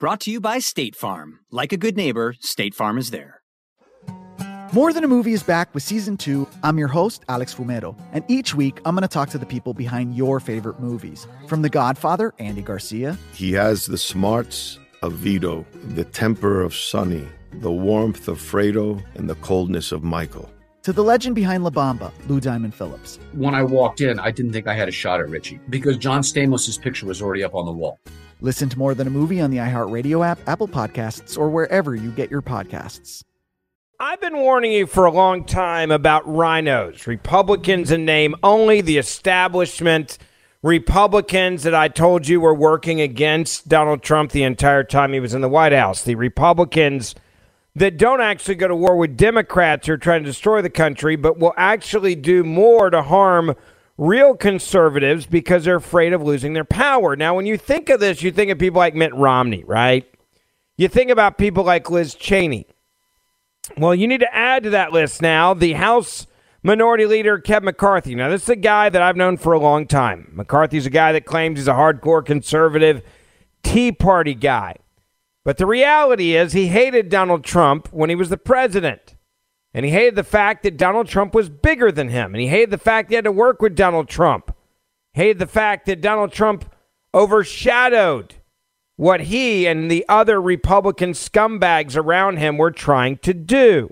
Brought to you by State Farm. Like a good neighbor, State Farm is there. More Than a Movie is back with season two. I'm your host, Alex Fumero, and each week I'm going to talk to the people behind your favorite movies. From The Godfather, Andy Garcia. He has the smarts of Vito, the temper of Sonny, the warmth of Fredo, and the coldness of Michael. To the legend behind La Bamba, Lou Diamond Phillips. When I walked in, I didn't think I had a shot at Richie because John Stamos's picture was already up on the wall. Listen to More Than a Movie on the iHeartRadio app, Apple Podcasts, or wherever you get your podcasts. I've been warning you for a long time about RINOs, Republicans in name only, the establishment, Republicans that I told you were working against Donald Trump the entire time he was in the White House, the Republicans that don't actually go to war with Democrats who are trying to destroy the country, but will actually do more to harm real conservatives because they're afraid of losing their power. Now, when you think of this, you think of people like Mitt Romney, right? You think about people like Liz Cheney. Well, you need to add to that list now the House Minority Leader Kevin McCarthy. Now, this is a guy that I've known for a long time. McCarthy's a guy that claims he's a hardcore conservative Tea Party guy. But the reality is, he hated Donald Trump when he was the president. And he hated the fact that Donald Trump was bigger than him. And he hated the fact he had to work with Donald Trump. Hated the fact that Donald Trump overshadowed what he and the other Republican scumbags around him were trying to do.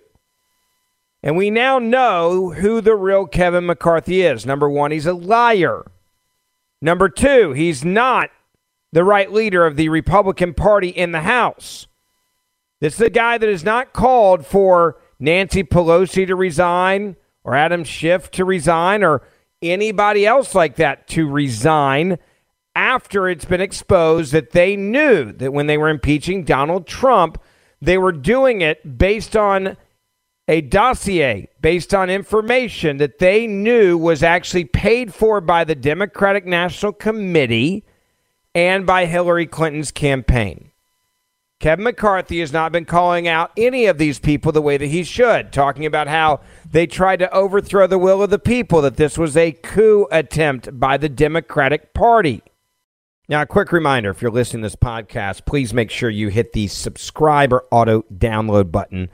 And we now know who the real Kevin McCarthy is. Number one, he's a liar. Number two, he's not the right leader of the Republican Party in the House. This is a guy that is not called for Nancy Pelosi to resign or Adam Schiff to resign or anybody else like that to resign after it's been exposed that they knew that when they were impeaching Donald Trump, they were doing it based on a dossier, based on information that they knew was actually paid for by the Democratic National Committee and by Hillary Clinton's campaign. Kevin McCarthy has not been calling out any of these people the way that he should, talking about how they tried to overthrow the will of the people, that this was a coup attempt by the Democratic Party. Now, a quick reminder if you're listening to this podcast, please make sure you hit the subscribe or auto download button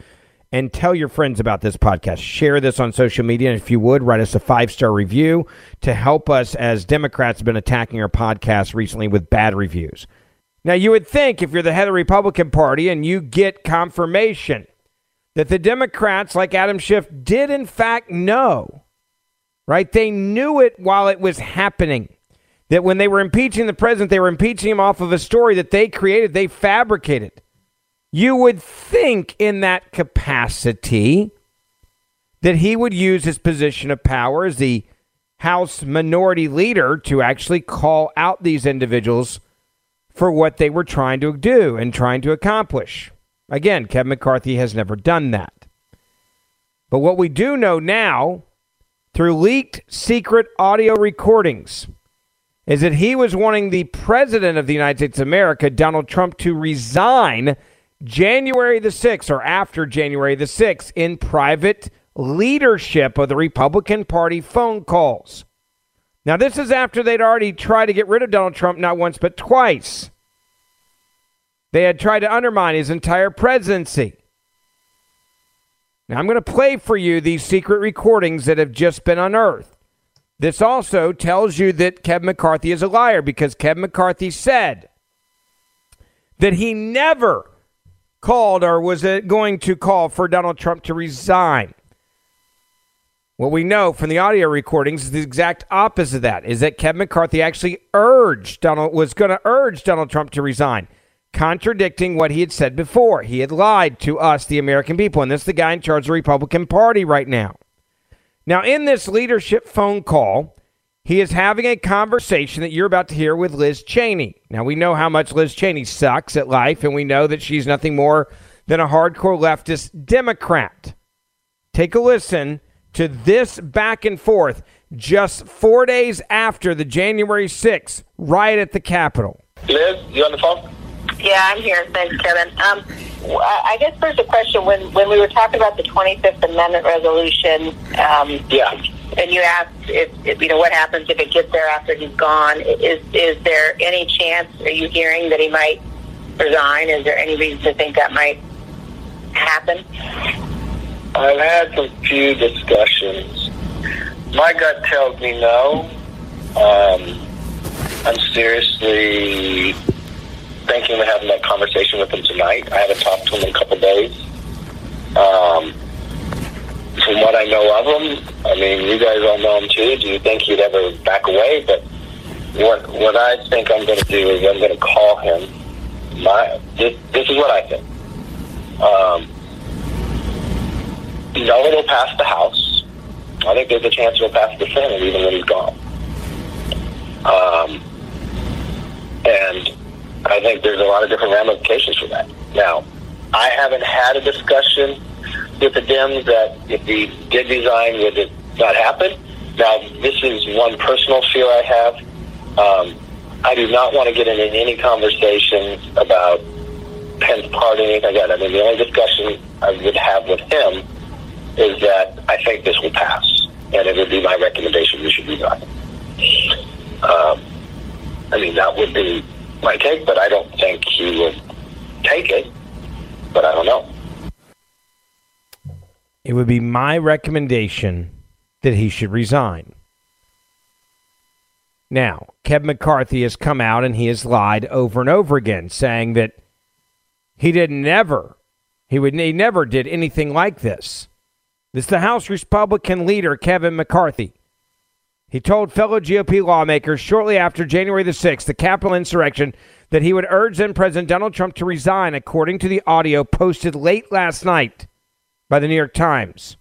and tell your friends about this podcast. Share this on social media. And if you would, write us a five star review to help us as Democrats have been attacking our podcast recently with bad reviews. Now, you would think if you're the head of the Republican Party and you get confirmation that the Democrats, like Adam Schiff, did in fact know, right? They knew it while it was happening. That when they were impeaching the president, they were impeaching him off of a story that they created, they fabricated. You would think in that capacity that he would use his position of power as the House minority leader to actually call out these individuals for what they were trying to do and trying to accomplish. Again, Kevin McCarthy has never done that. But what we do know now, through leaked secret audio recordings, is that he was wanting the President of the United States of America, Donald Trump, to resign January the 6th or after January the 6th in private leadership of the Republican Party phone calls. Now, this is after they'd already tried to get rid of Donald Trump not once but twice. They had tried to undermine his entire presidency. Now, I'm going to play for you these secret recordings that have just been unearthed. This also tells you that Kevin McCarthy is a liar because Kevin McCarthy said that he never called or was going to call for Donald Trump to resign. What we know from the audio recordings is the exact opposite of that. Is that Kevin McCarthy actually urged Donald was going to urge Donald Trump to resign, contradicting what he had said before. He had lied to us, the American people, and this is the guy in charge of the Republican Party right now. Now, in this leadership phone call, he is having a conversation that you're about to hear with Liz Cheney. Now, we know how much Liz Cheney sucks at life, and we know that she's nothing more than a hardcore leftist Democrat. Take a listen to this back and forth just four days after the January 6th riot at the Capitol. Liz, you on the phone? Yeah, I'm here. Thanks, Kevin. Um, I guess there's a question when when we were talking about the 25th Amendment resolution. Um, yeah and you asked if, if, you know what happens if it gets there after he's gone. Is is there any chance? Are you hearing that he might resign? Is there any reason to think that might happen? I've had some few discussions. My gut tells me no. Um, I'm seriously thinking of having that conversation with him tonight. I haven't talked to him in a couple days. Um, from what I know of him, I mean, you guys all know him too. Do you think he'd ever back away? But what what I think I'm going to do is I'm going to call him. My this, this is what I think. Um, no, it'll pass the House. I think there's a chance it'll pass the Senate even when he's gone. Um, and I think there's a lot of different ramifications for that. Now, I haven't had a discussion with the Dems that if he did resign, would it not happen? Now, this is one personal fear I have. Um, I do not want to get into any conversations about Pence anything like. I mean, the only discussion I would have with him is that I think this will pass, and it would be my recommendation we should resign. Um, I mean, that would be my take, but I don't think he would take it. But I don't know. It would be my recommendation that he should resign. Now, Kevin McCarthy has come out and he has lied over and over again, saying that he did never, he would, he never did anything like this. This is the House Republican leader, Kevin McCarthy. He told fellow GOP lawmakers shortly after January the 6th, the Capitol insurrection, that he would urge then President Donald Trump to resign, according to the audio posted late last night by the New York Times.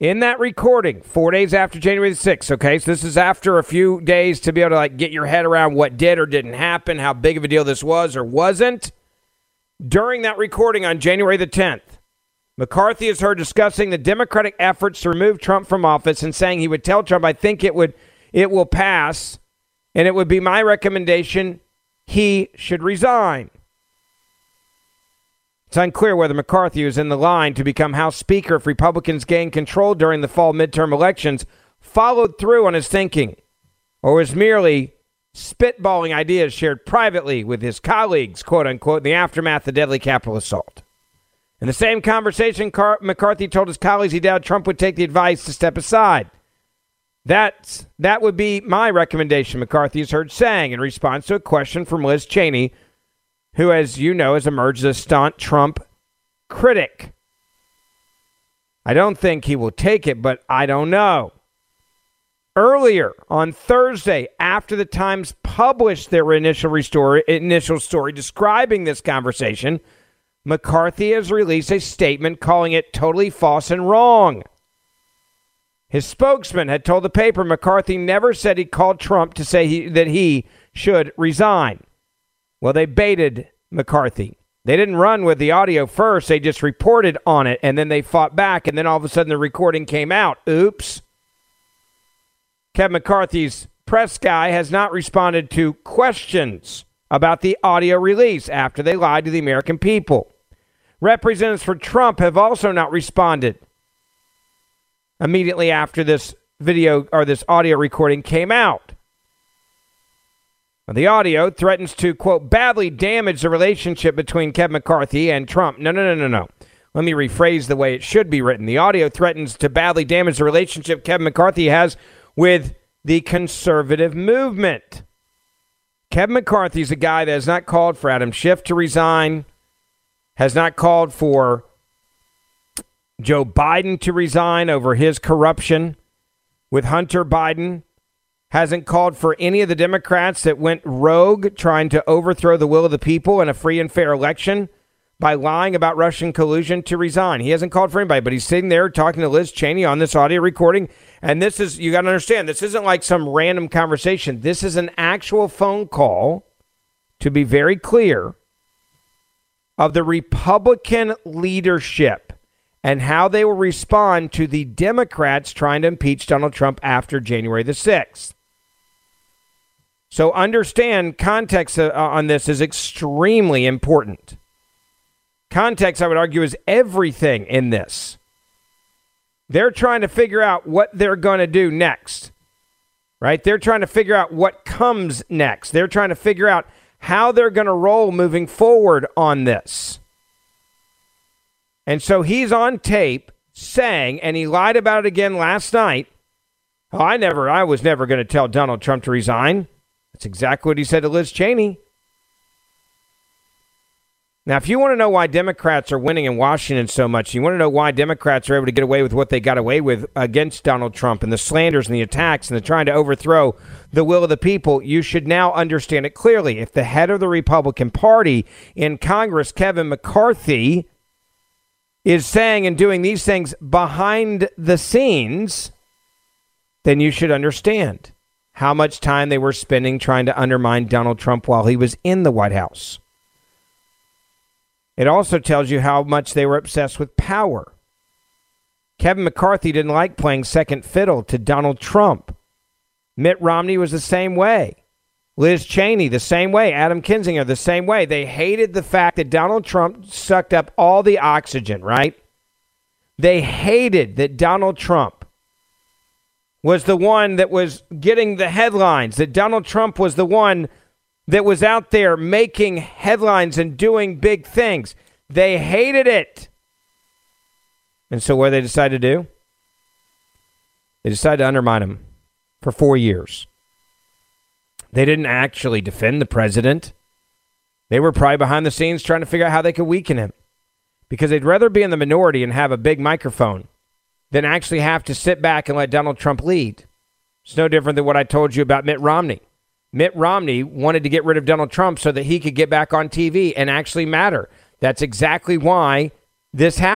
In that recording, four days after January the 6th, okay, so this is after a few days to be able to like get your head around what did or didn't happen, how big of a deal this was or wasn't. During that recording on January the 10th, McCarthy is heard discussing the Democratic efforts to remove Trump from office and saying he would tell Trump, I think it would it will pass, and it would be my recommendation he should resign. It's unclear whether McCarthy is in the line to become House Speaker if Republicans gain control during the fall midterm elections, followed through on his thinking, or was merely spitballing ideas shared privately with his colleagues, quote unquote, in the aftermath of the deadly Capitol assault. In the same conversation, Car- McCarthy told his colleagues he doubted Trump would take the advice to step aside. That's, that would be my recommendation, McCarthy is heard saying in response to a question from Liz Cheney, who, as you know, has emerged as a staunch Trump critic. I don't think he will take it, but I don't know. Earlier on Thursday, after the Times published their initial, restore, initial story describing this conversation, McCarthy has released a statement calling it totally false and wrong. His spokesman had told the paper McCarthy never said he called Trump to say he, that he should resign. Well, they baited McCarthy. They didn't run with the audio first, they just reported on it, and then they fought back, and then all of a sudden the recording came out. Oops. Kevin McCarthy's press guy has not responded to questions about the audio release after they lied to the American people. Representatives for Trump have also not responded immediately after this video or this audio recording came out. The audio threatens to, quote, badly damage the relationship between Kevin McCarthy and Trump. No, no, no, no, no. Let me rephrase the way it should be written. The audio threatens to badly damage the relationship Kevin McCarthy has with the conservative movement. Kevin McCarthy is a guy that has not called for Adam Schiff to resign, has not called for Joe Biden to resign over his corruption with Hunter Biden, hasn't called for any of the Democrats that went rogue trying to overthrow the will of the people in a free and fair election by lying about Russian collusion to resign. He hasn't called for anybody, but he's sitting there talking to Liz Cheney on this audio recording. And this is, you got to understand, this isn't like some random conversation. This is an actual phone call, to be very clear, of the Republican leadership and how they will respond to the Democrats trying to impeach Donald Trump after January the 6th. So understand context uh, on this is extremely important. Context, I would argue, is everything in this. They're trying to figure out what they're going to do next, right? They're trying to figure out what comes next. They're trying to figure out how they're going to roll moving forward on this. And so he's on tape saying, and he lied about it again last night. Oh, I never, I was never going to tell Donald Trump to resign. That's exactly what he said to Liz Cheney. Now, if you want to know why Democrats are winning in Washington so much, you want to know why Democrats are able to get away with what they got away with against Donald Trump and the slanders and the attacks and the trying to overthrow the will of the people, you should now understand it clearly. If the head of the Republican Party in Congress, Kevin McCarthy, is saying and doing these things behind the scenes, then you should understand how much time they were spending trying to undermine Donald Trump while he was in the White House. It also tells you how much they were obsessed with power. Kevin McCarthy didn't like playing second fiddle to Donald Trump. Mitt Romney was the same way. Liz Cheney, the same way. Adam Kinzinger, the same way. They hated the fact that Donald Trump sucked up all the oxygen, right? They hated that Donald Trump was the one that was getting the headlines, that Donald Trump was the one that was out there making headlines and doing big things. They hated it. And so, what they decided to do? They decided to undermine him for four years. They didn't actually defend the president. They were probably behind the scenes trying to figure out how they could weaken him because they'd rather be in the minority and have a big microphone than actually have to sit back and let Donald Trump lead. It's no different than what I told you about Mitt Romney. Mitt Romney wanted to get rid of Donald Trump so that he could get back on TV and actually matter. That's exactly why this happened.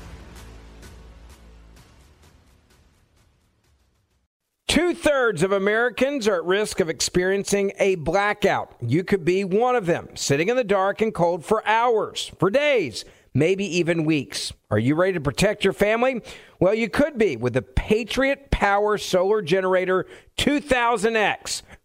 Thirds of Americans are at risk of experiencing a blackout. You could be one of them, sitting in the dark and cold for hours, for days maybe even weeks. Are you ready to protect your family? Well, you could be with the Patriot Power Solar Generator 2000X.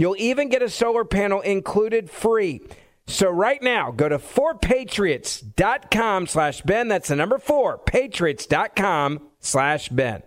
You'll even get a solar panel included free. So right now, go to 4patriots.com slash Ben. That's the number 4, patriots.com slash Ben.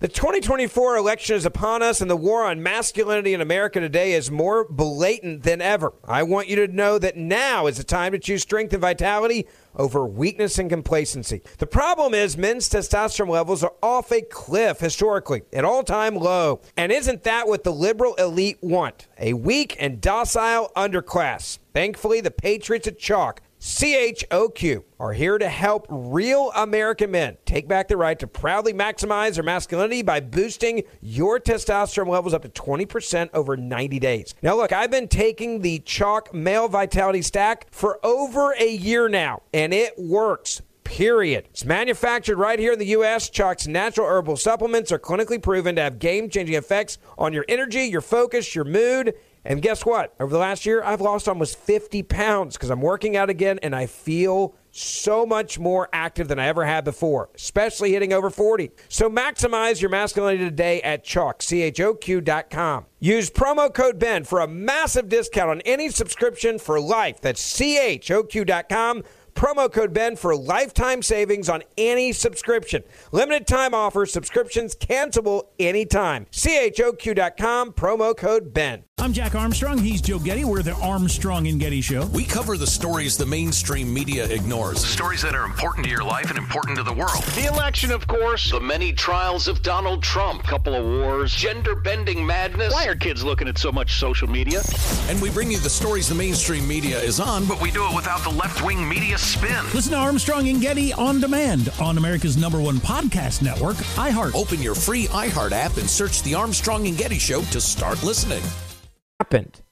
The 2024 election is upon us, and the war on masculinity in America today is more blatant than ever. I want you to know that now is the time to choose strength and vitality over weakness and complacency. The problem is men's testosterone levels are off a cliff historically, an all time low. And isn't that what the liberal elite want? A weak and docile underclass. Thankfully, the Patriots at CHOQ CHOQ are here to help real American men take back the right to proudly maximize their masculinity by boosting your testosterone levels up to 20% over 90 days. Now, look, I've been taking the CHOQ Male Vitality Stack for over a year now, and it works period. It's manufactured right here in the U.S. CHOQ's natural herbal supplements are clinically proven to have game changing effects on your energy, your focus, your mood, and guess what? Over the last year, I've lost almost 50 pounds because I'm working out again and I feel so much more active than I ever had before, especially hitting over 40. So maximize your masculinity today at CHOQ, C-H-O-Q.com. Use promo code BEN for a massive discount on any subscription for life. That's C-H-O-Q.com Promo code Ben for lifetime savings on any subscription. Limited time offer, subscriptions cancelable anytime. CHOQ.com, promo code Ben. I'm Jack Armstrong. He's Joe Getty. We're the Armstrong and Getty Show. We cover the stories the mainstream media ignores. The stories that are important to your life and important to the world. The election, of course. The many trials of Donald Trump. Couple of wars. Gender bending madness. Why are kids looking at so much social media? And we bring you the stories the mainstream media is on, but we do it without the left wing media spin. Listen to Armstrong and Getty on demand on America's number one podcast network, iHeart. Open your free iHeart app and search The Armstrong and Getty Show to start listening. Happened.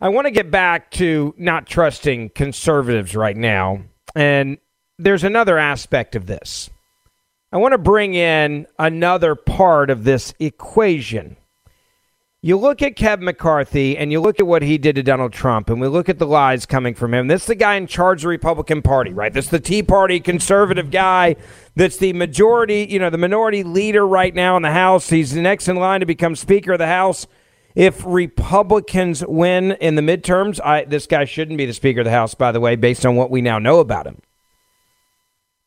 I want to get back to not trusting conservatives right now. And there's another aspect of this. I want to bring in another part of this equation. You look at Kevin McCarthy and you look at what he did to Donald Trump, and we look at the lies coming from him. This is the guy in charge of the Republican Party, right? This is the Tea Party conservative guy that's the majority, you know, the minority leader right now in the House. He's the next in line to become Speaker of the House. If Republicans win in the midterms, I, this guy shouldn't be the Speaker of the House, by the way, based on what we now know about him.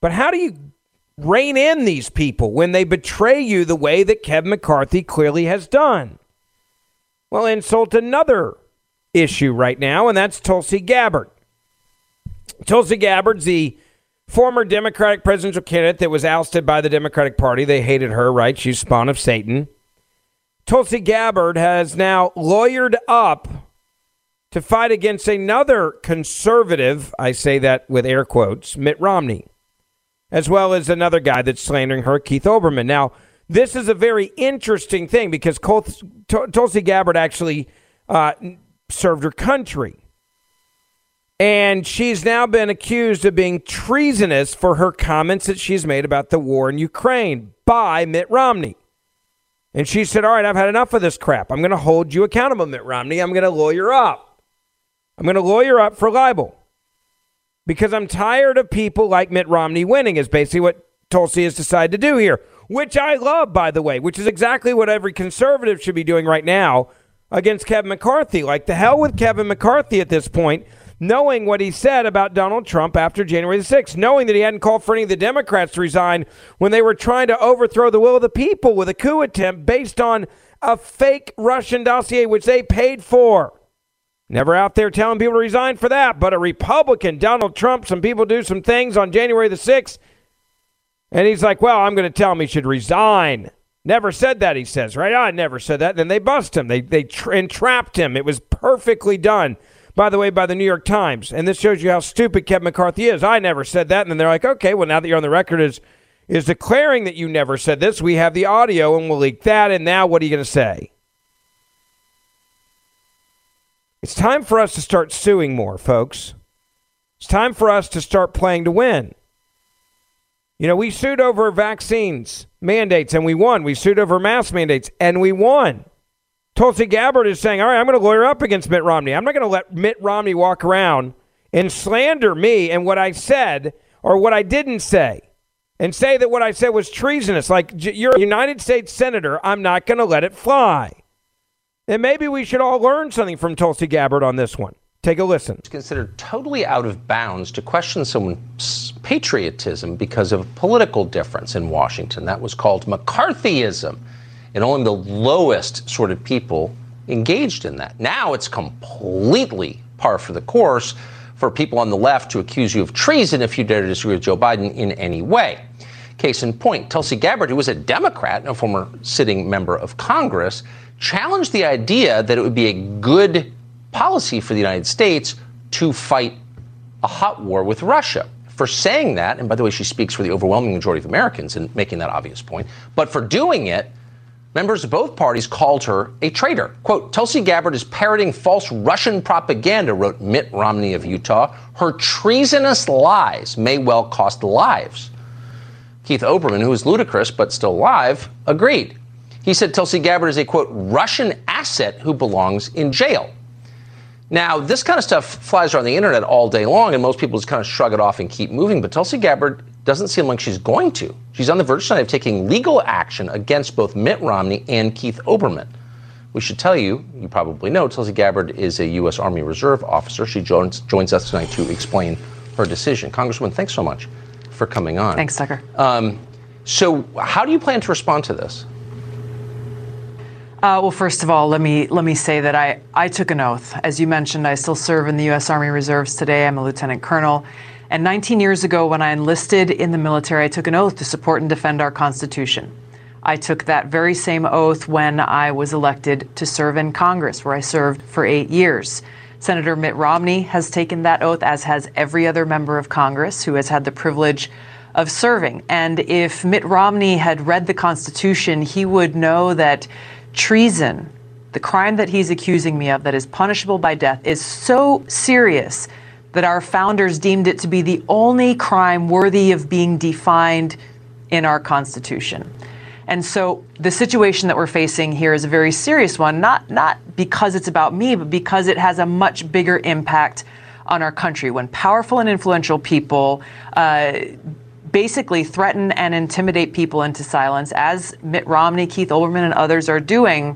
But how do you rein in these people when they betray you the way that Kevin McCarthy clearly has done? Well, insult another issue right now, and that's Tulsi Gabbard. Tulsi Gabbard's the former Democratic presidential candidate that was ousted by the Democratic Party. They hated her, right? She's spawn of Satan. Tulsi Gabbard has now lawyered up to fight against another conservative, I say that with air quotes, Mitt Romney, as well as another guy that's slandering her, Keith Olbermann. Now, this is a very interesting thing because Tulsi Gabbard actually uh, served her country. And she's now been accused of being treasonous for her comments that she's made about the war in Ukraine by Mitt Romney. And she said, All right, I've had enough of this crap. I'm going to hold you accountable, Mitt Romney. I'm going to lawyer up. I'm going to lawyer up for libel because I'm tired of people like Mitt Romney winning, is basically what Tulsi has decided to do here, which I love, by the way, which is exactly what every conservative should be doing right now against Kevin McCarthy. Like, the hell with Kevin McCarthy at this point knowing what he said about Donald Trump after January the 6th, knowing that he hadn't called for any of the Democrats to resign when they were trying to overthrow the will of the people with a coup attempt based on a fake Russian dossier, which they paid for. Never out there telling people to resign for that, but a Republican, Donald Trump, some people do some things on January the 6th, and he's like, well, I'm going to tell him he should resign. Never said that, he says, right? I never said that. Then they bust him. They, they tra- entrapped him. It was perfectly done by the way, by the New York Times. And this shows you how stupid Kevin McCarthy is. I never said that. And then they're like, okay, well, now that you're on the record as is declaring that you never said this, we have the audio and we'll leak that. And now what are you going to say? It's time for us to start suing more, folks. It's time for us to start playing to win. You know, we sued over vaccines mandates and we won. We sued over mask mandates and we won. Tulsi Gabbard is saying, all right, I'm going to lawyer up against Mitt Romney. I'm not going to let Mitt Romney walk around and slander me and what I said or what I didn't say and say that what I said was treasonous. Like, you're a United States Senator. I'm not going to let it fly. And maybe we should all learn something from Tulsi Gabbard on this one. Take a listen. It's considered totally out of bounds to question someone's patriotism because of a political difference in Washington. That was called McCarthyism and only the lowest sort of people engaged in that. Now it's completely par for the course for people on the left to accuse you of treason if you dare to disagree with Joe Biden in any way. Case in point, Tulsi Gabbard, who was a Democrat and a former sitting member of Congress, challenged the idea that it would be a good policy for the United States to fight a hot war with Russia. For saying that, and by the way, she speaks for the overwhelming majority of Americans in making that obvious point, but for doing it, Members of both parties called her a traitor. Quote, Tulsi Gabbard is parroting false Russian propaganda, wrote Mitt Romney of Utah. Her treasonous lies may well cost lives. Keith Olbermann, who is ludicrous but still alive, agreed. He said Tulsi Gabbard is a, quote, Russian asset who belongs in jail. Now, this kind of stuff flies around the internet all day long, and most people just kind of shrug it off and keep moving. But Tulsi Gabbard doesn't seem like she's going to. She's on the verge tonight of taking legal action against both Mitt Romney and Keith Olbermann. We should tell you, you probably know, Tulsi Gabbard is a U.S. Army Reserve officer. She joins, joins us tonight to explain her decision. Congresswoman, thanks so much for coming on. Thanks, Tucker. Um, so, how do you plan to respond to this? Uh, well, first of all, let me let me say that I, I took an oath. As you mentioned, I still serve in the U.S. Army Reserves today. I'm a lieutenant colonel. And 19 years ago, when I enlisted in the military, I took an oath to support and defend our Constitution. I took that very same oath when I was elected to serve in Congress, where I served for eight years. Senator Mitt Romney has taken that oath, as has every other member of Congress who has had the privilege of serving. And if Mitt Romney had read the Constitution, he would know that treason, the crime that he's accusing me of that is punishable by death, is so serious that our founders deemed it to be the only crime worthy of being defined in our Constitution. And so the situation that we're facing here is a very serious one, not, not because it's about me, but because it has a much bigger impact on our country. When powerful and influential people uh, basically threaten and intimidate people into silence, as Mitt Romney, Keith Olbermann, and others are doing,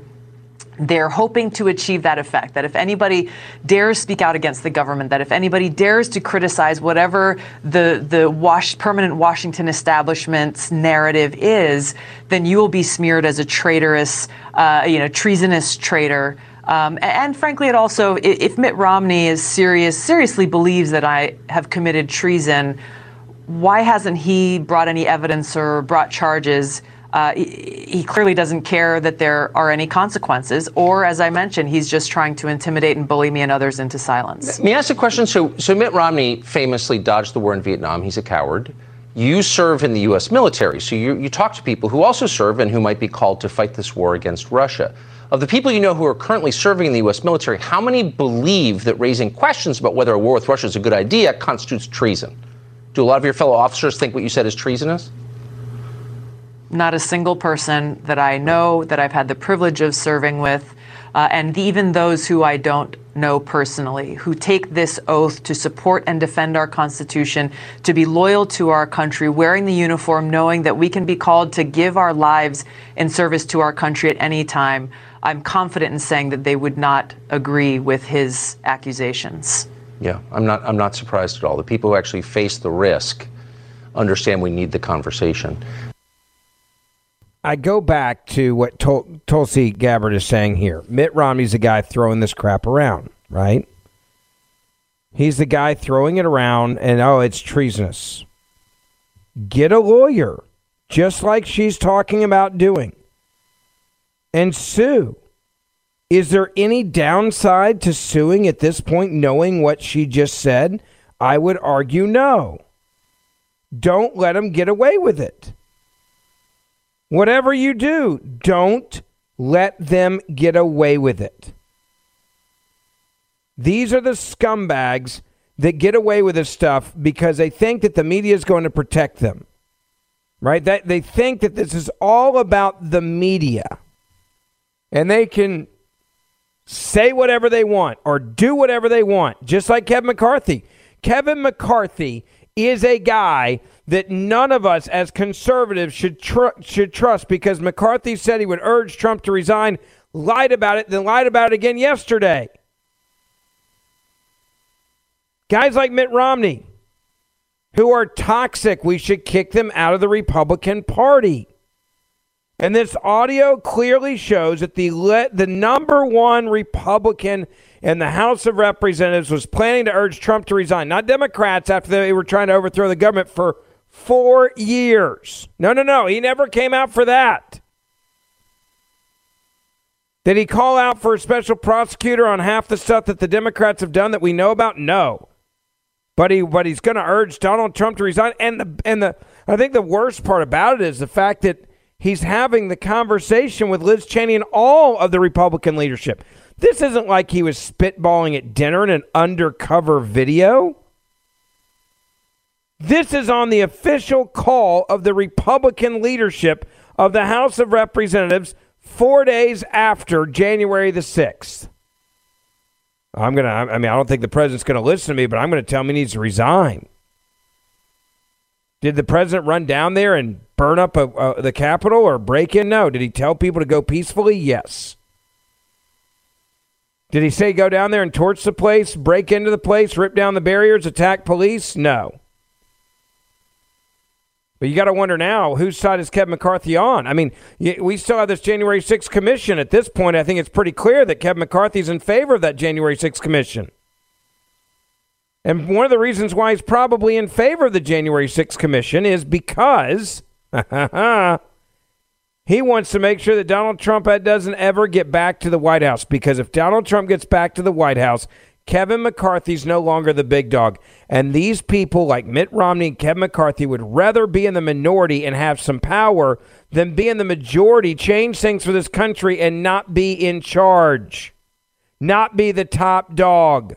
they're hoping to achieve that effect that if anybody dares speak out against the government, that if anybody dares to criticize whatever the, the wash, permanent Washington establishment's narrative is, then you will be smeared as a traitorous, uh, you know, treasonous traitor. Um, and, and, frankly, it also, if Mitt Romney is serious, seriously believes that I have committed treason, why hasn't he brought any evidence or brought charges? Uh, he, he, clearly doesn't care that there are any consequences, or as I mentioned, he's just trying to intimidate and bully me and others into silence. May I ask a question? So, so Mitt Romney famously dodged the war in Vietnam. He's a coward. You serve in the U.S. military, so you, you talk to people who also serve and who might be called to fight this war against Russia. Of the people you know who are currently serving in the U.S. military, how many believe that raising questions about whether a war with Russia is a good idea constitutes treason? Do a lot of your fellow officers think what you said is treasonous? Not a single person that I know that I've had the privilege of serving with, uh, and even those who I don't know personally, who take this oath to support and defend our Constitution, to be loyal to our country, wearing the uniform, knowing that we can be called to give our lives in service to our country at any time. I'm confident in saying that they would not agree with his accusations. Yeah, I'm not. I'm not surprised at all. The people who actually face the risk understand we need the conversation. I go back to what Tul- Tulsi Gabbard is saying here. Mitt Romney's the guy throwing this crap around, right? He's the guy throwing it around, and oh, it's treasonous. Get a lawyer, just like she's talking about doing, and sue. Is there any downside to suing at this point, knowing what she just said? I would argue no. Don't let them get away with it. Whatever you do, don't let them get away with it. These are the scumbags that get away with this stuff because they think that the media is going to protect them. Right? That they think that this is all about the media. And they can say whatever they want or do whatever they want, just like Kevin McCarthy. Kevin McCarthy is a guy that none of us as conservatives should tr- should trust because McCarthy said he would urge Trump to resign, lied about it, then lied about it again yesterday. Guys like Mitt Romney, who are toxic, we should kick them out of the Republican Party. And this audio clearly shows that the le- the number one Republican in the House of Representatives was planning to urge Trump to resign, not Democrats after they were trying to overthrow the government for four years. No, no, no. He never came out for that. Did he call out for a special prosecutor on half the stuff that the Democrats have done that we know about? No. But he but he's going to urge Donald Trump to resign and the and the I think the worst part about it is the fact that he's having the conversation with Liz Cheney and all of the Republican leadership. This isn't like he was spitballing at dinner in an undercover video. This is on the official call of the Republican leadership of the House of Representatives four days after January the 6th. I'm going to, I mean, I don't think the president's going to listen to me, but I'm going to tell him he needs to resign. Did the president run down there and burn up a, a, the Capitol or break in? No. Did he tell people to go peacefully? Yes. Did he say go down there and torch the place, break into the place, rip down the barriers, attack police? No. But you got to wonder now whose side is Kevin McCarthy on? I mean, we still have this January 6th commission. At this point, I think it's pretty clear that Kevin McCarthy's in favor of that January 6th commission. And one of the reasons why he's probably in favor of the January 6th commission is because he wants to make sure that Donald Trump uh, doesn't ever get back to the White House. Because if Donald Trump gets back to the White House, Kevin McCarthy's no longer the big dog. And these people like Mitt Romney and Kevin McCarthy would rather be in the minority and have some power than be in the majority, change things for this country, and not be in charge, not be the top dog.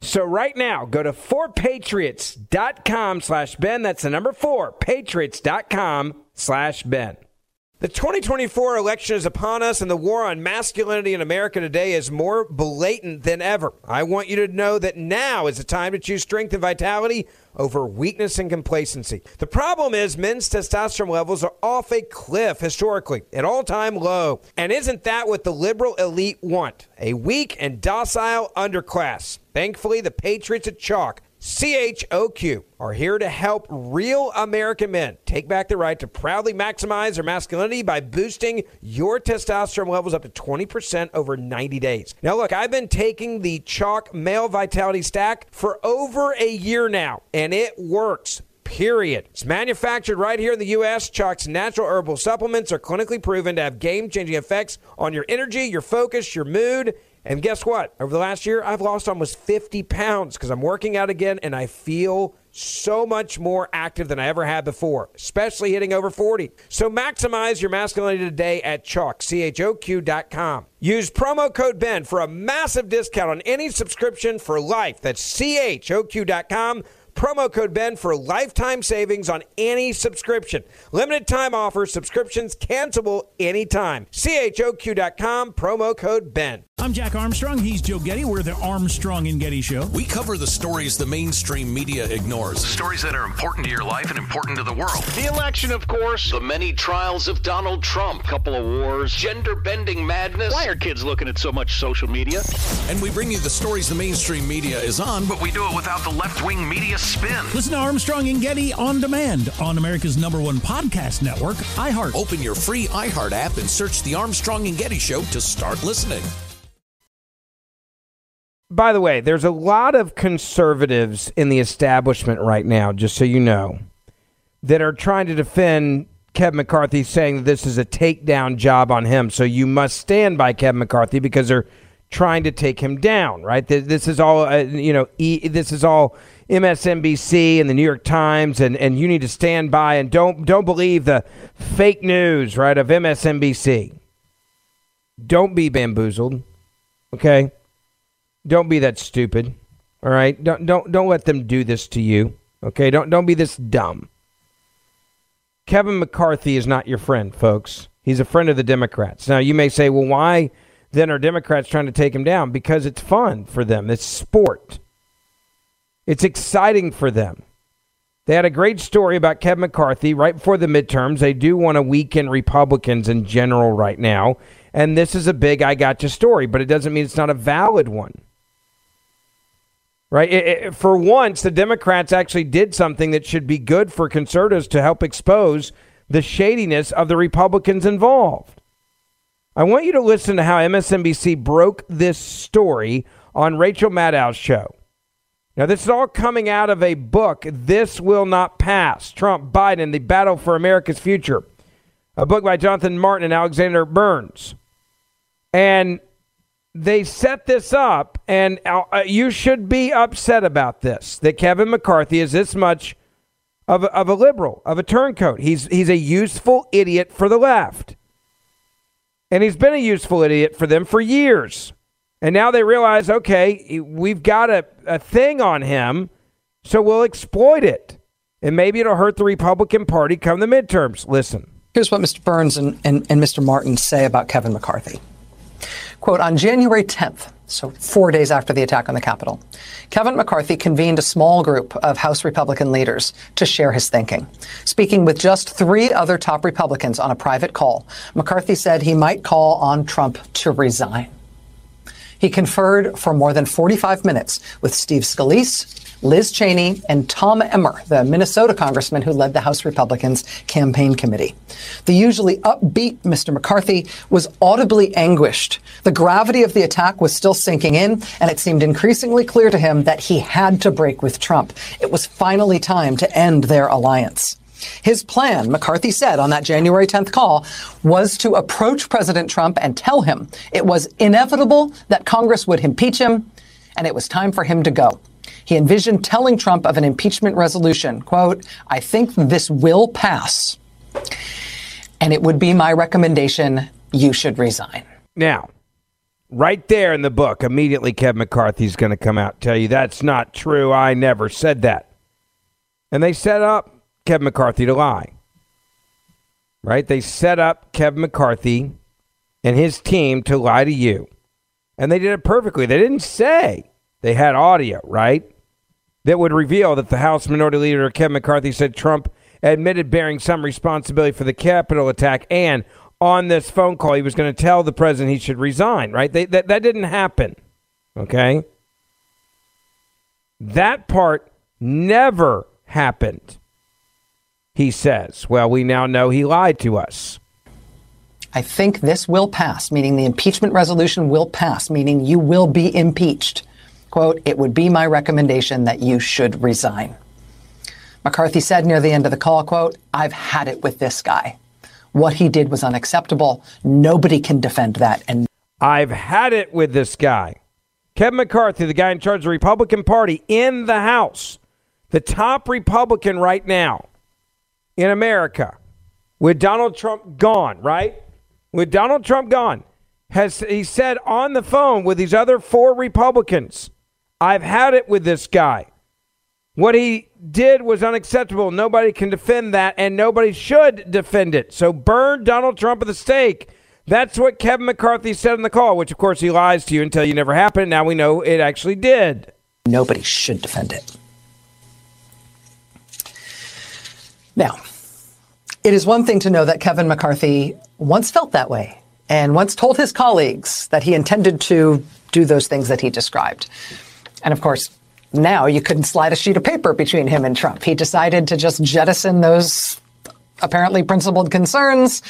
So right now, go to 4patriots.com slash Ben. That's the number 4, patriots.com slash Ben. The 2024 election is upon us, and the war on masculinity in America today is more blatant than ever. I want you to know that now is the time to choose strength and vitality over weakness and complacency. The problem is men's testosterone levels are off a cliff historically, at all time low. And isn't that what the liberal elite want? A weak and docile underclass. Thankfully, the Patriots at CHOQ CHOQ are here to help real American men take back the right to proudly maximize their masculinity by boosting your testosterone levels up to 20% over 90 days. Now, look, I've been taking the CHOQ Male Vitality Stack for over a year now, and it works period. It's manufactured right here in the U.S. CHOQ's natural herbal supplements are clinically proven to have game changing effects on your energy, your focus, your mood, and guess what? Over the last year, I've lost almost 50 pounds because I'm working out again and I feel so much more active than I ever had before, especially hitting over 40. So maximize your masculinity today at CHOQ, C-H-O-Q.com. Use promo code BEN for a massive discount on any subscription for life. That's C-H-O-Q.com. Promo code Ben for lifetime savings on any subscription. Limited time offer, subscriptions cancelable anytime. CHOQ.com, promo code Ben. I'm Jack Armstrong. He's Joe Getty. We're the Armstrong and Getty Show. We cover the stories the mainstream media ignores. the Stories that are important to your life and important to the world. The election, of course. The many trials of Donald Trump. Couple of wars. Gender bending madness. Why are kids looking at so much social media? And we bring you the stories the mainstream media is on, but we do it without the left wing media spin. Listen to Armstrong and Getty on demand on America's number one podcast network, iHeart. Open your free iHeart app and search The Armstrong and Getty Show to start listening. By the way, there's a lot of conservatives in the establishment right now, just so you know, that are trying to defend Kevin McCarthy, saying that this is a takedown job on him. So you must stand by Kevin McCarthy because they're trying to take him down, right? This is all, uh, you know, e- this is all MSNBC and the New York Times, and, and you need to stand by and don't don't believe the fake news, right, of MSNBC. Don't be bamboozled, okay? Don't be that stupid. All right? Don't don't don't let them do this to you. Okay? Don't don't be this dumb. Kevin McCarthy is not your friend, folks. He's a friend of the Democrats. Now you may say, "Well, why then are Democrats trying to take him down?" Because it's fun for them. It's sport. It's exciting for them. They had a great story about Kevin McCarthy right before the midterms. They do want to weaken Republicans in general right now. And this is a big I got you story, but it doesn't mean it's not a valid one right? It, it, for once, the Democrats actually did something that should be good for conservatives to help expose the shadiness of the Republicans involved. I want you to listen to how MSNBC broke this story on Rachel Maddow's show. Now, this is all coming out of a book, This Will Not Pass Trump, Biden, The Battle for America's Future, a book by Jonathan Martin and Alexander Burns. And they set this up, and uh, uh, you should be upset about this that Kevin McCarthy is this much of a, of a liberal, of a turncoat. He's, he's a useful idiot for the left. And he's been a useful idiot for them for years. And now they realize, okay, we've got a, a thing on him, so we'll exploit it. And maybe it'll hurt the Republican Party come the midterms. Listen. Here's what Mr. Burns and, and, and Mr. Martin say about Kevin McCarthy. Quote, on January 10th, so four days after the attack on the Capitol, Kevin McCarthy convened a small group of House Republican leaders to share his thinking. Speaking with just three other top Republicans on a private call, McCarthy said he might call on Trump to resign. He conferred for more than 45 minutes with Steve Scalise, Liz Cheney, and Tom Emmer, the Minnesota congressman who led the House Republicans campaign committee. The usually upbeat Mr. McCarthy was audibly anguished. The gravity of the attack was still sinking in, and it seemed increasingly clear to him that he had to break with Trump. It was finally time to end their alliance. His plan, McCarthy said on that January 10th call, was to approach President Trump and tell him it was inevitable that Congress would impeach him and it was time for him to go. He envisioned telling Trump of an impeachment resolution, quote, I think this will pass. And it would be my recommendation you should resign. Now, right there in the book, immediately Kevin McCarthy's going to come out and tell you that's not true. I never said that. And they set up Kevin McCarthy to lie. Right? They set up Kevin McCarthy and his team to lie to you. And they did it perfectly. They didn't say they had audio, right? That would reveal that the House Minority Leader Kevin McCarthy said Trump admitted bearing some responsibility for the Capitol attack and on this phone call he was going to tell the president he should resign, right? They, that, that didn't happen. Okay? That part never happened. He says, well, we now know he lied to us. I think this will pass, meaning the impeachment resolution will pass, meaning you will be impeached. Quote, it would be my recommendation that you should resign. McCarthy said near the end of the call, quote, I've had it with this guy. What he did was unacceptable. Nobody can defend that. And I've had it with this guy. Kevin McCarthy, the guy in charge of the Republican Party in the House, the top Republican right now in America, with Donald Trump gone, right? With Donald Trump gone, has he said on the phone with these other four Republicans, I've had it with this guy. What he did was unacceptable. Nobody can defend that, and nobody should defend it. So burn Donald Trump at the stake. That's what Kevin McCarthy said in the call, which of course he lies to you until you never happened. Now we know it actually did. Nobody should defend it. Now, it is one thing to know that Kevin McCarthy once felt that way and once told his colleagues that he intended to do those things that he described. And of course, now you couldn't slide a sheet of paper between him and Trump. He decided to just jettison those apparently principled concerns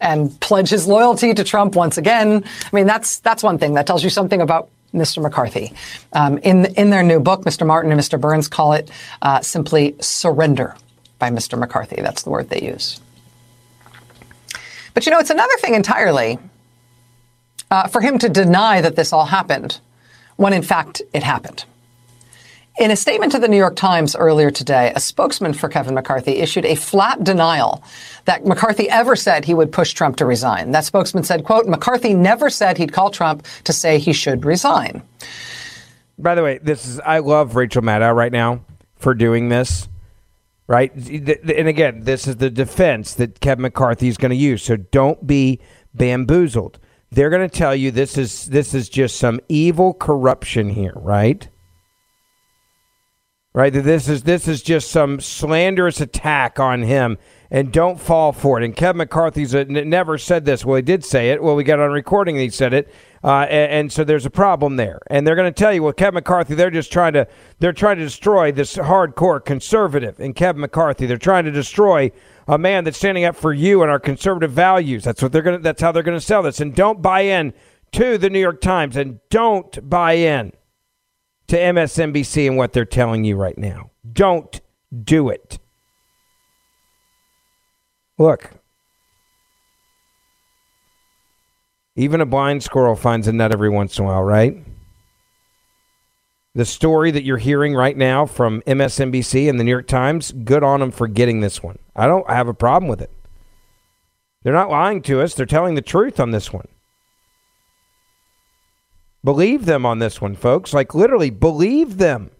and pledge his loyalty to Trump once again. I mean, that's that's one thing that tells you something about Mr. McCarthy. Um, in in their new book, Mr. Martin and Mr. Burns call it uh, simply surrender by Mr. McCarthy. That's the word they use. But you know, it's another thing entirely uh, for him to deny that this all happened when in fact it happened. In a statement to the New York Times earlier today, a spokesman for Kevin McCarthy issued a flat denial that McCarthy ever said he would push Trump to resign. That spokesman said, quote, McCarthy never said he'd call Trump to say he should resign. By the way, this is I love Rachel Maddow right now for doing this. Right? And again, this is the defense that Kevin McCarthy is going to use. So don't be bamboozled. They're going to tell you this is this is just some evil corruption here, right? right? That this is this is just some slanderous attack on him, and don't fall for it. And Kevin McCarthy's a, n- never said this. Well, he did say it. Well, we got on recording. he said it, uh, and, and, so there's a problem there. And they're going to tell you, well, Kevin McCarthy, they're just trying to they're trying to destroy this hardcore conservative And Kevin McCarthy. They're trying to destroy a man that's standing up for you and our conservative values. That's what they're going. to That's how they're going to sell this. And don't buy in to the New York Times, and don't buy in to MSNBC and what they're telling you right now. Don't do it. Look, even a blind squirrel finds a nut every once in a while, right? The story that you're hearing right now from MSNBC and the New York Times, good on them for getting this one. I don't have a problem with it. They're not lying to us, they're telling the truth on this one. Believe them on this one, folks. Like literally, believe them.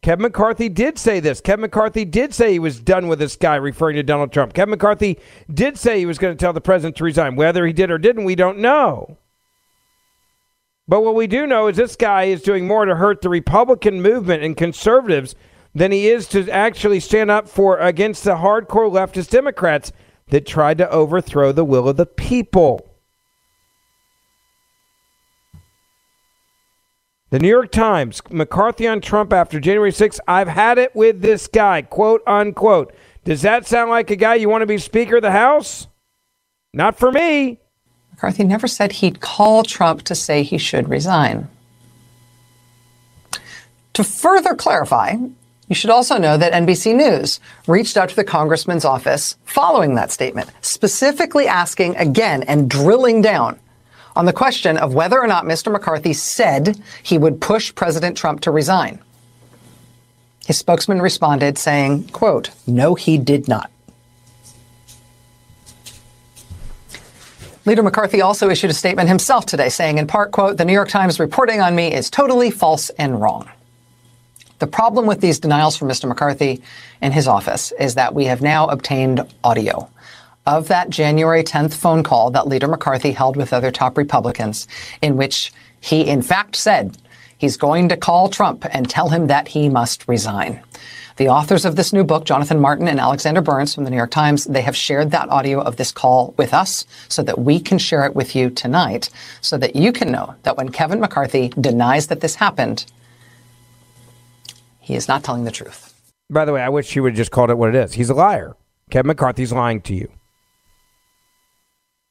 Kevin McCarthy did say this. Kevin McCarthy did say he was done with this guy, referring to Donald Trump. Kevin McCarthy did say he was going to tell the president to resign. Whether he did or didn't, we don't know. But what we do know is this guy is doing more to hurt the Republican movement and conservatives than he is to actually stand up for against the hardcore leftist Democrats that tried to overthrow the will of the people. The New York Times, McCarthy on Trump after January 6th. I've had it with this guy, quote unquote. Does that sound like a guy you want to be Speaker of the House? Not for me. McCarthy never said he'd call Trump to say he should resign. To further clarify, you should also know that NBC News reached out to the congressman's office following that statement, specifically asking again and drilling down on the question of whether or not Mr. McCarthy said he would push President Trump to resign. His spokesman responded saying, quote, no, he did not. Leader McCarthy also issued a statement himself today saying in part, quote, the New York Times reporting on me is totally false and wrong. The problem with these denials from Mr. McCarthy and his office is that we have now obtained audio of that January 10th phone call that Leader McCarthy held with other top Republicans, in which he in fact said he's going to call Trump and tell him that he must resign. The authors of this new book, Jonathan Martin and Alexander Burns from the New York Times, they have shared that audio of this call with us so that we can share it with you tonight so that you can know that when Kevin McCarthy denies that this happened, he is not telling the truth. By the way, I wish he would have just called it what it is. He's a liar. Kevin McCarthy's lying to you.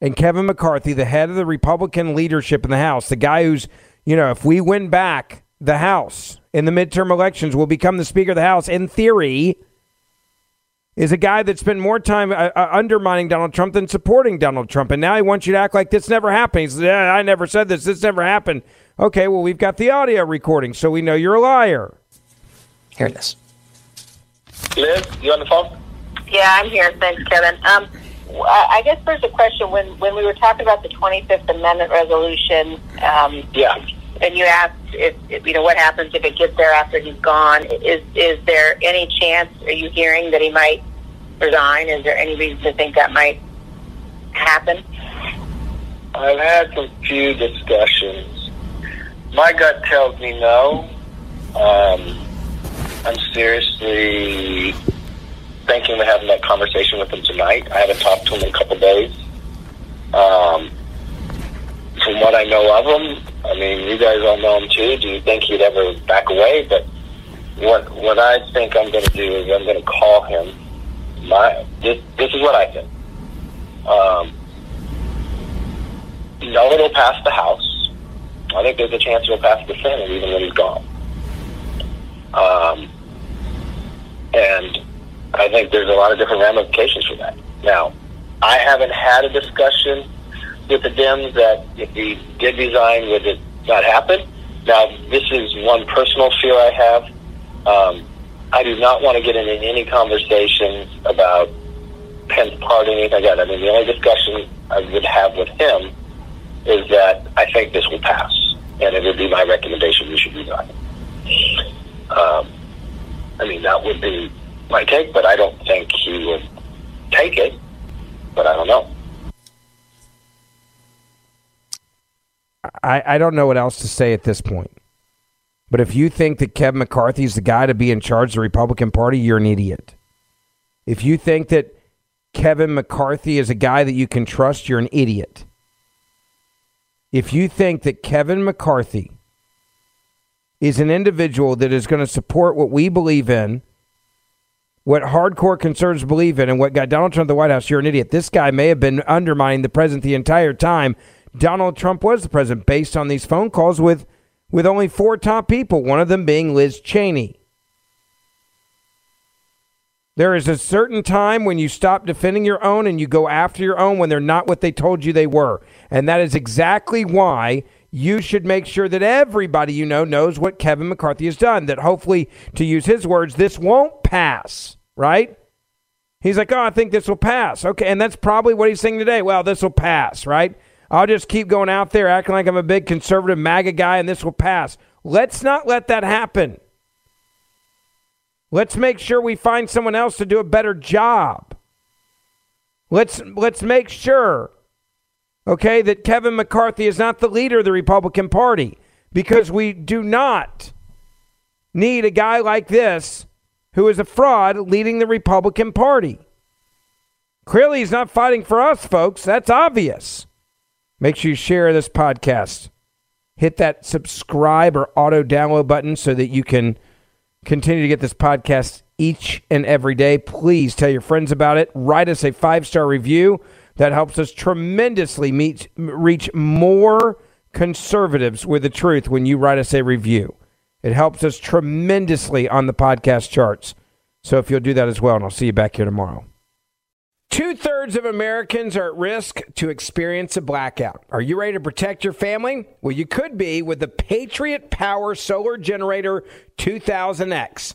And Kevin McCarthy, the head of the Republican leadership in the House, the guy who's, you know, if we win back the House in the midterm elections, will become the Speaker of the House in theory, is a guy that spent more time uh, uh, undermining Donald Trump than supporting Donald Trump. And now he wants you to act like this never happened. Says, yeah, I never said this. This never happened. Okay, well, we've got the audio recording, so we know you're a liar. Here it is. Liz, you on the phone? Yeah, I'm here. Thanks, Kevin. Um, I guess there's a question when when we were talking about the 25th Amendment resolution. Um, yeah. And you asked if, if you know what happens if it gets there after he's gone. Is is there any chance? Are you hearing that he might resign? Is there any reason to think that might happen? I've had some few discussions. My gut tells me no. Um, I'm seriously thinking of having that conversation with him tonight. I haven't talked to him in a couple days. Um, from what I know of him, I mean, you guys all know him too. Do you think he'd ever back away? But what what I think I'm going to do is I'm going to call him. My this this is what I think. Um, no, it'll pass the House. I think there's a chance it'll pass the Senate even when he's gone. Um, and I think there's a lot of different ramifications for that. Now, I haven't had a discussion with the Dems that if he did resign, would it not happen? Now, this is one personal fear I have. Um, I do not want to get into any conversations about Pence party, anything. I mean, the only discussion I would have with him is that I think this will pass, and it would be my recommendation we should resign. Um, I mean, that would be my take, but I don't think he would take it. But I don't know. I, I don't know what else to say at this point. But if you think that Kevin McCarthy is the guy to be in charge of the Republican Party, you're an idiot. If you think that Kevin McCarthy is a guy that you can trust, you're an idiot. If you think that Kevin McCarthy is an individual that is going to support what we believe in, what hardcore conservatives believe in, and what got Donald Trump the White House, you're an idiot. This guy may have been undermining the president the entire time Donald Trump was the president, based on these phone calls with, with only four top people, one of them being Liz Cheney. There is a certain time when you stop defending your own and you go after your own when they're not what they told you they were. And that is exactly why you should make sure that everybody you know knows what Kevin McCarthy has done. That hopefully, to use his words, this won't pass, right? He's like, oh, I think this will pass. Okay. And that's probably what he's saying today. Well, this will pass, right? I'll just keep going out there acting like I'm a big conservative MAGA guy and this will pass. Let's not let that happen. Let's make sure we find someone else to do a better job. Let's let's make sure okay that Kevin McCarthy is not the leader of the Republican Party because we do not need a guy like this who is a fraud leading the Republican Party. Clearly, he's not fighting for us, folks. That's obvious. Make sure you share this podcast. Hit that subscribe or auto download button so that you can continue to get this podcast each and every day. Please tell your friends about it. Write us a five star review. That helps us tremendously meet, reach more conservatives with the truth when you write us a review. It helps us tremendously on the podcast charts. So if you'll do that as well, and I'll see you back here tomorrow. Two thirds of Americans are at risk to experience a blackout. Are you ready to protect your family? Well, you could be with the Patriot Power Solar Generator 2000X.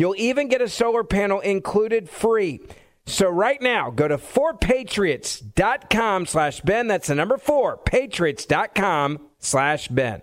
You'll even get a solar panel included free. So right now, go to 4patriots.com slash Ben. That's the number four, patriots.com slash Ben.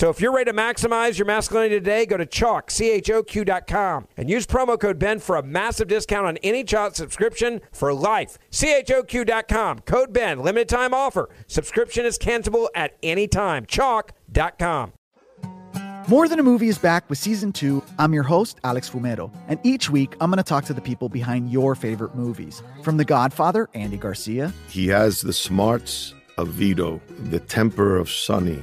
So if you're ready to maximize your masculinity today, go to CHOQ, C-H-O-Q.com and use promo code Ben for a massive discount on any CHOQ subscription for life. C-H-O-Q.com. Code Ben. Limited time offer. Subscription is cancelable at any time. CHOQ.com. More Than a Movie is back with season two. I'm your host, Alex Fumero, and each week I'm going to talk to the people behind your favorite movies. From The Godfather, Andy Garcia. He has the smarts of Vito, the temper of Sonny,